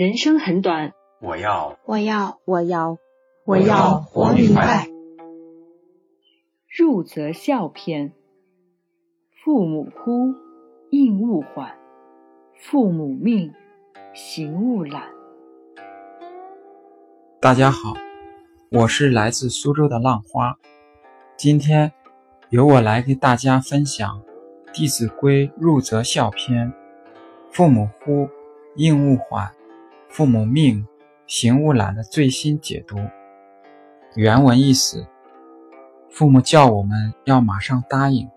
人生很短，我要我要我要我要活明白。入则孝篇：父母呼，应勿缓；父母命，行勿懒。大家好，我是来自苏州的浪花，今天由我来给大家分享《弟子规》入则孝篇：父母呼，应勿缓；父母命，行勿懒的最新解读。原文意思：父母叫我们要马上答应，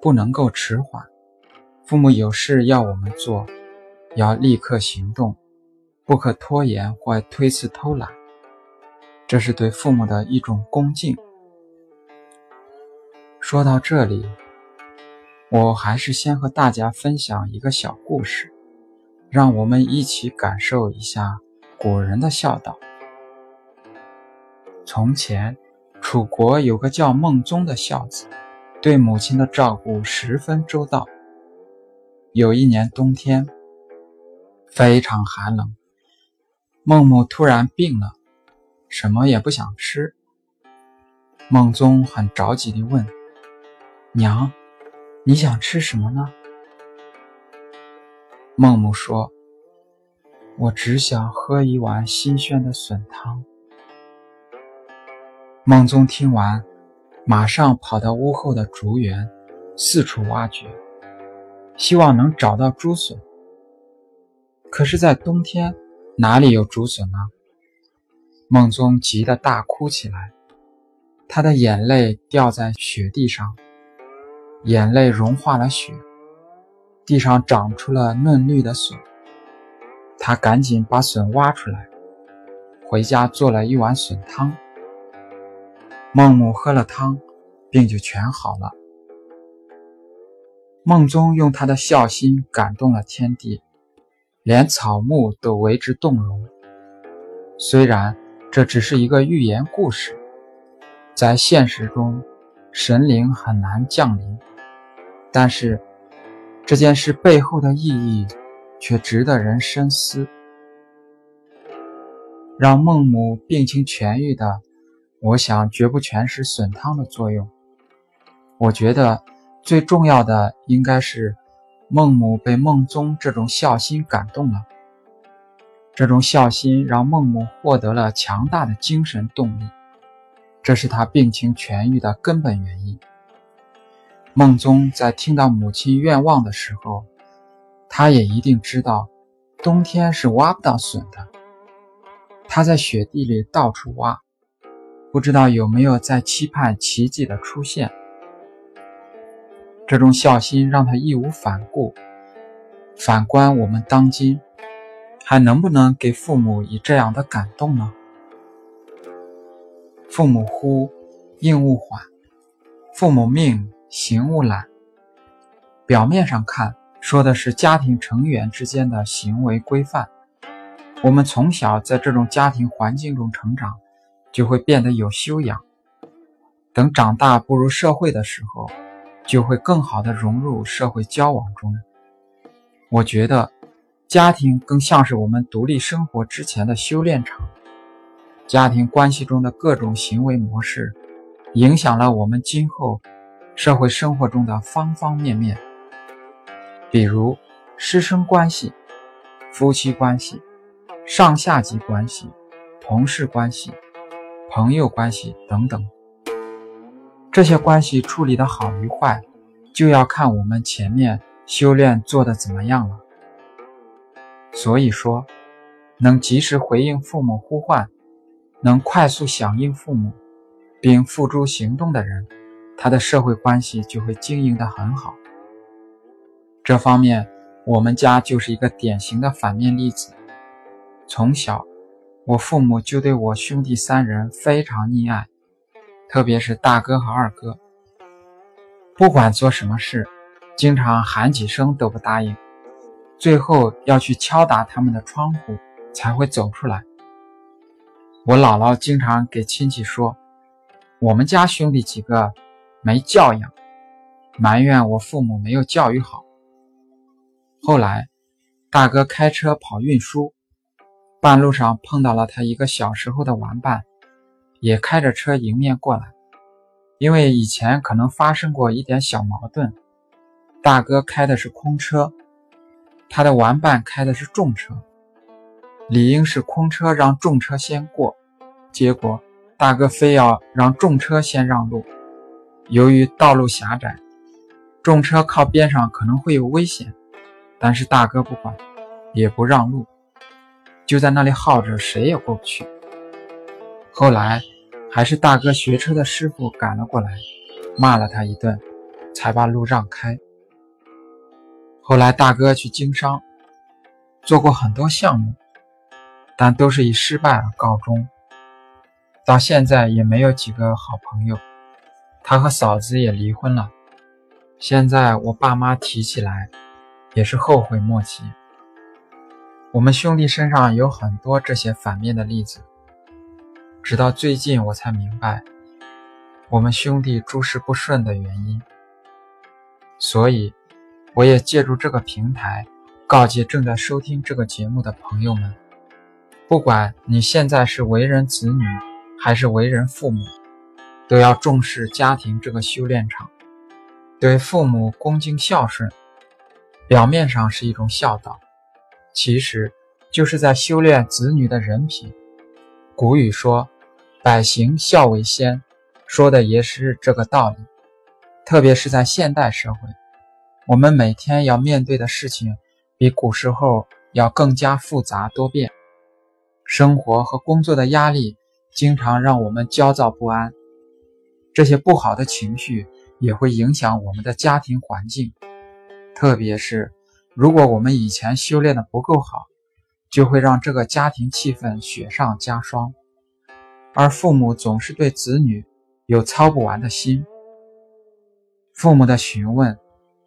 不能够迟缓；父母有事要我们做，要立刻行动。不可拖延或推辞偷懒，这是对父母的一种恭敬。说到这里，我还是先和大家分享一个小故事，让我们一起感受一下古人的孝道。从前，楚国有个叫孟宗的孝子，对母亲的照顾十分周到。有一年冬天，非常寒冷。孟母突然病了，什么也不想吃。孟宗很着急地问：“娘，你想吃什么呢？”孟母说：“我只想喝一碗新鲜的笋汤。”孟宗听完，马上跑到屋后的竹园，四处挖掘，希望能找到竹笋。可是，在冬天。哪里有竹笋呢？孟宗急得大哭起来，他的眼泪掉在雪地上，眼泪融化了雪，地上长出了嫩绿的笋。他赶紧把笋挖出来，回家做了一碗笋汤。孟母喝了汤，病就全好了。孟宗用他的孝心感动了天地。连草木都为之动容。虽然这只是一个寓言故事，在现实中，神灵很难降临，但是这件事背后的意义却值得人深思。让孟母病情痊愈的，我想绝不全是笋汤的作用。我觉得最重要的应该是。孟母被孟宗这种孝心感动了，这种孝心让孟母获得了强大的精神动力，这是他病情痊愈的根本原因。梦中在听到母亲愿望的时候，他也一定知道冬天是挖不到笋的。他在雪地里到处挖，不知道有没有在期盼奇迹的出现。这种孝心让他义无反顾。反观我们当今，还能不能给父母以这样的感动呢？父母呼，应勿缓；父母命，行勿懒。表面上看，说的是家庭成员之间的行为规范。我们从小在这种家庭环境中成长，就会变得有修养。等长大步入社会的时候，就会更好的融入社会交往中。我觉得，家庭更像是我们独立生活之前的修炼场。家庭关系中的各种行为模式，影响了我们今后社会生活中的方方面面。比如师生关系、夫妻关系、上下级关系、同事关系、朋友关系等等。这些关系处理的好与坏，就要看我们前面修炼做的怎么样了。所以说，能及时回应父母呼唤，能快速响应父母，并付诸行动的人，他的社会关系就会经营的很好。这方面，我们家就是一个典型的反面例子。从小，我父母就对我兄弟三人非常溺爱。特别是大哥和二哥，不管做什么事，经常喊几声都不答应，最后要去敲打他们的窗户才会走出来。我姥姥经常给亲戚说，我们家兄弟几个没教养，埋怨我父母没有教育好。后来，大哥开车跑运输，半路上碰到了他一个小时候的玩伴，也开着车迎面过来。因为以前可能发生过一点小矛盾，大哥开的是空车，他的玩伴开的是重车，理应是空车让重车先过，结果大哥非要让重车先让路。由于道路狭窄，重车靠边上可能会有危险，但是大哥不管，也不让路，就在那里耗着，谁也过不去。后来。还是大哥学车的师傅赶了过来，骂了他一顿，才把路让开。后来大哥去经商，做过很多项目，但都是以失败而告终。到现在也没有几个好朋友，他和嫂子也离婚了。现在我爸妈提起来，也是后悔莫及。我们兄弟身上有很多这些反面的例子。直到最近，我才明白我们兄弟诸事不顺的原因。所以，我也借助这个平台，告诫正在收听这个节目的朋友们：不管你现在是为人子女，还是为人父母，都要重视家庭这个修炼场，对父母恭敬孝顺。表面上是一种孝道，其实就是在修炼子女的人品。古语说。百行孝为先，说的也是这个道理。特别是在现代社会，我们每天要面对的事情比古时候要更加复杂多变，生活和工作的压力经常让我们焦躁不安。这些不好的情绪也会影响我们的家庭环境，特别是如果我们以前修炼的不够好，就会让这个家庭气氛雪上加霜。而父母总是对子女有操不完的心，父母的询问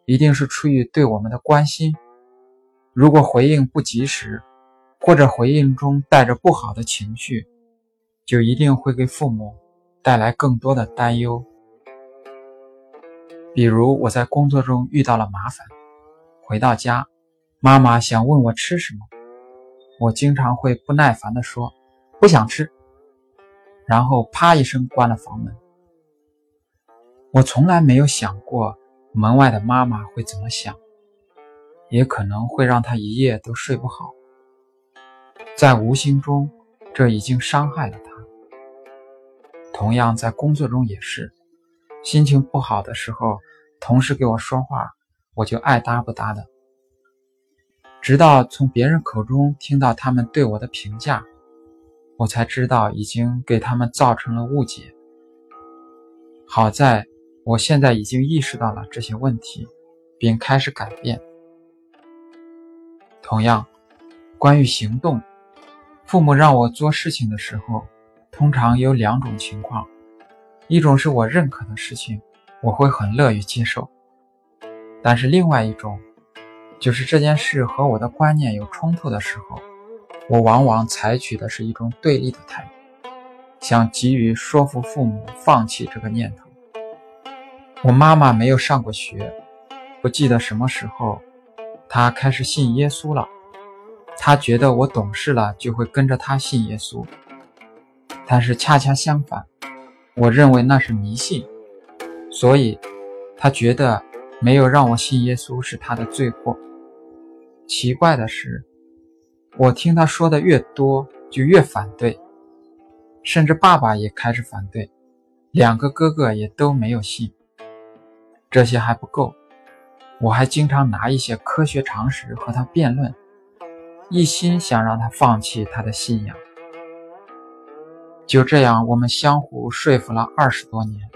一定是出于对我们的关心。如果回应不及时，或者回应中带着不好的情绪，就一定会给父母带来更多的担忧。比如我在工作中遇到了麻烦，回到家，妈妈想问我吃什么，我经常会不耐烦地说不想吃。然后啪一声关了房门。我从来没有想过门外的妈妈会怎么想，也可能会让她一夜都睡不好。在无形中，这已经伤害了她。同样，在工作中也是，心情不好的时候，同事给我说话，我就爱搭不搭的，直到从别人口中听到他们对我的评价。我才知道已经给他们造成了误解。好在我现在已经意识到了这些问题，并开始改变。同样，关于行动，父母让我做事情的时候，通常有两种情况：一种是我认可的事情，我会很乐于接受；但是另外一种，就是这件事和我的观念有冲突的时候。我往往采取的是一种对立的态度，想急于说服父母放弃这个念头。我妈妈没有上过学，不记得什么时候，她开始信耶稣了。她觉得我懂事了，就会跟着她信耶稣。但是恰恰相反，我认为那是迷信，所以他觉得没有让我信耶稣是他的罪过。奇怪的是。我听他说的越多，就越反对，甚至爸爸也开始反对，两个哥哥也都没有信。这些还不够，我还经常拿一些科学常识和他辩论，一心想让他放弃他的信仰。就这样，我们相互说服了二十多年，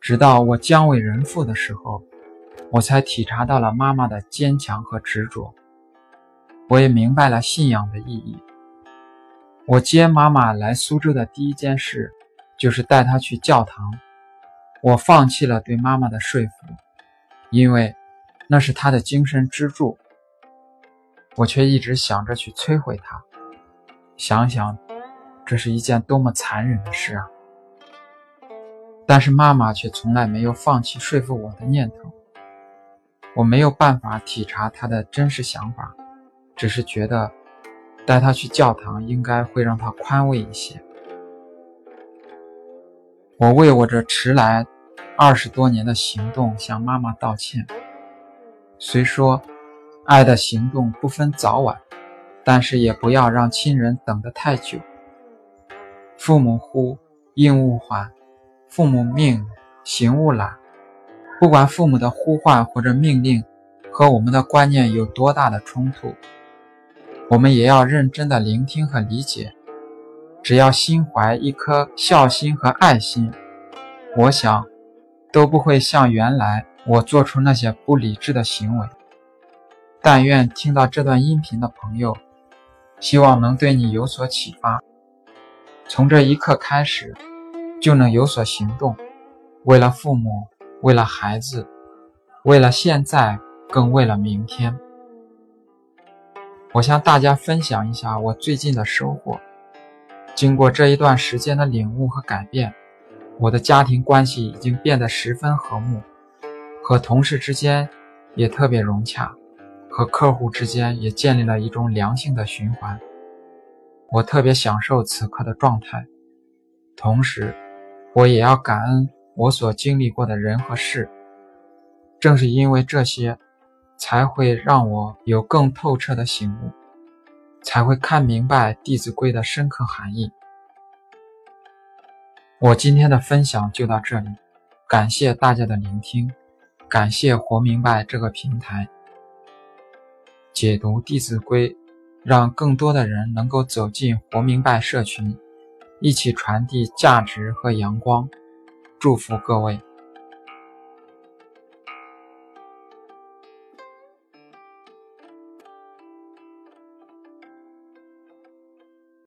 直到我将为人父的时候，我才体察到了妈妈的坚强和执着。我也明白了信仰的意义。我接妈妈来苏州的第一件事，就是带她去教堂。我放弃了对妈妈的说服，因为那是她的精神支柱。我却一直想着去摧毁她。想想，这是一件多么残忍的事啊！但是妈妈却从来没有放弃说服我的念头。我没有办法体察她的真实想法。只是觉得，带她去教堂，应该会让她宽慰一些。我为我这迟来二十多年的行动向妈妈道歉。虽说爱的行动不分早晚，但是也不要让亲人等得太久。父母呼，应勿缓；父母命，行勿懒。不管父母的呼唤或者命令和我们的观念有多大的冲突，我们也要认真的聆听和理解。只要心怀一颗孝心和爱心，我想都不会像原来我做出那些不理智的行为。但愿听到这段音频的朋友，希望能对你有所启发。从这一刻开始，就能有所行动，为了父母。为了孩子，为了现在，更为了明天，我向大家分享一下我最近的收获。经过这一段时间的领悟和改变，我的家庭关系已经变得十分和睦，和同事之间也特别融洽，和客户之间也建立了一种良性的循环。我特别享受此刻的状态，同时，我也要感恩。我所经历过的人和事，正是因为这些，才会让我有更透彻的醒悟，才会看明白《弟子规》的深刻含义。我今天的分享就到这里，感谢大家的聆听，感谢活明白这个平台解读《弟子规》，让更多的人能够走进活明白社群，一起传递价值和阳光。祝福各位。